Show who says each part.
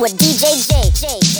Speaker 1: with DJ J.
Speaker 2: J,
Speaker 3: J.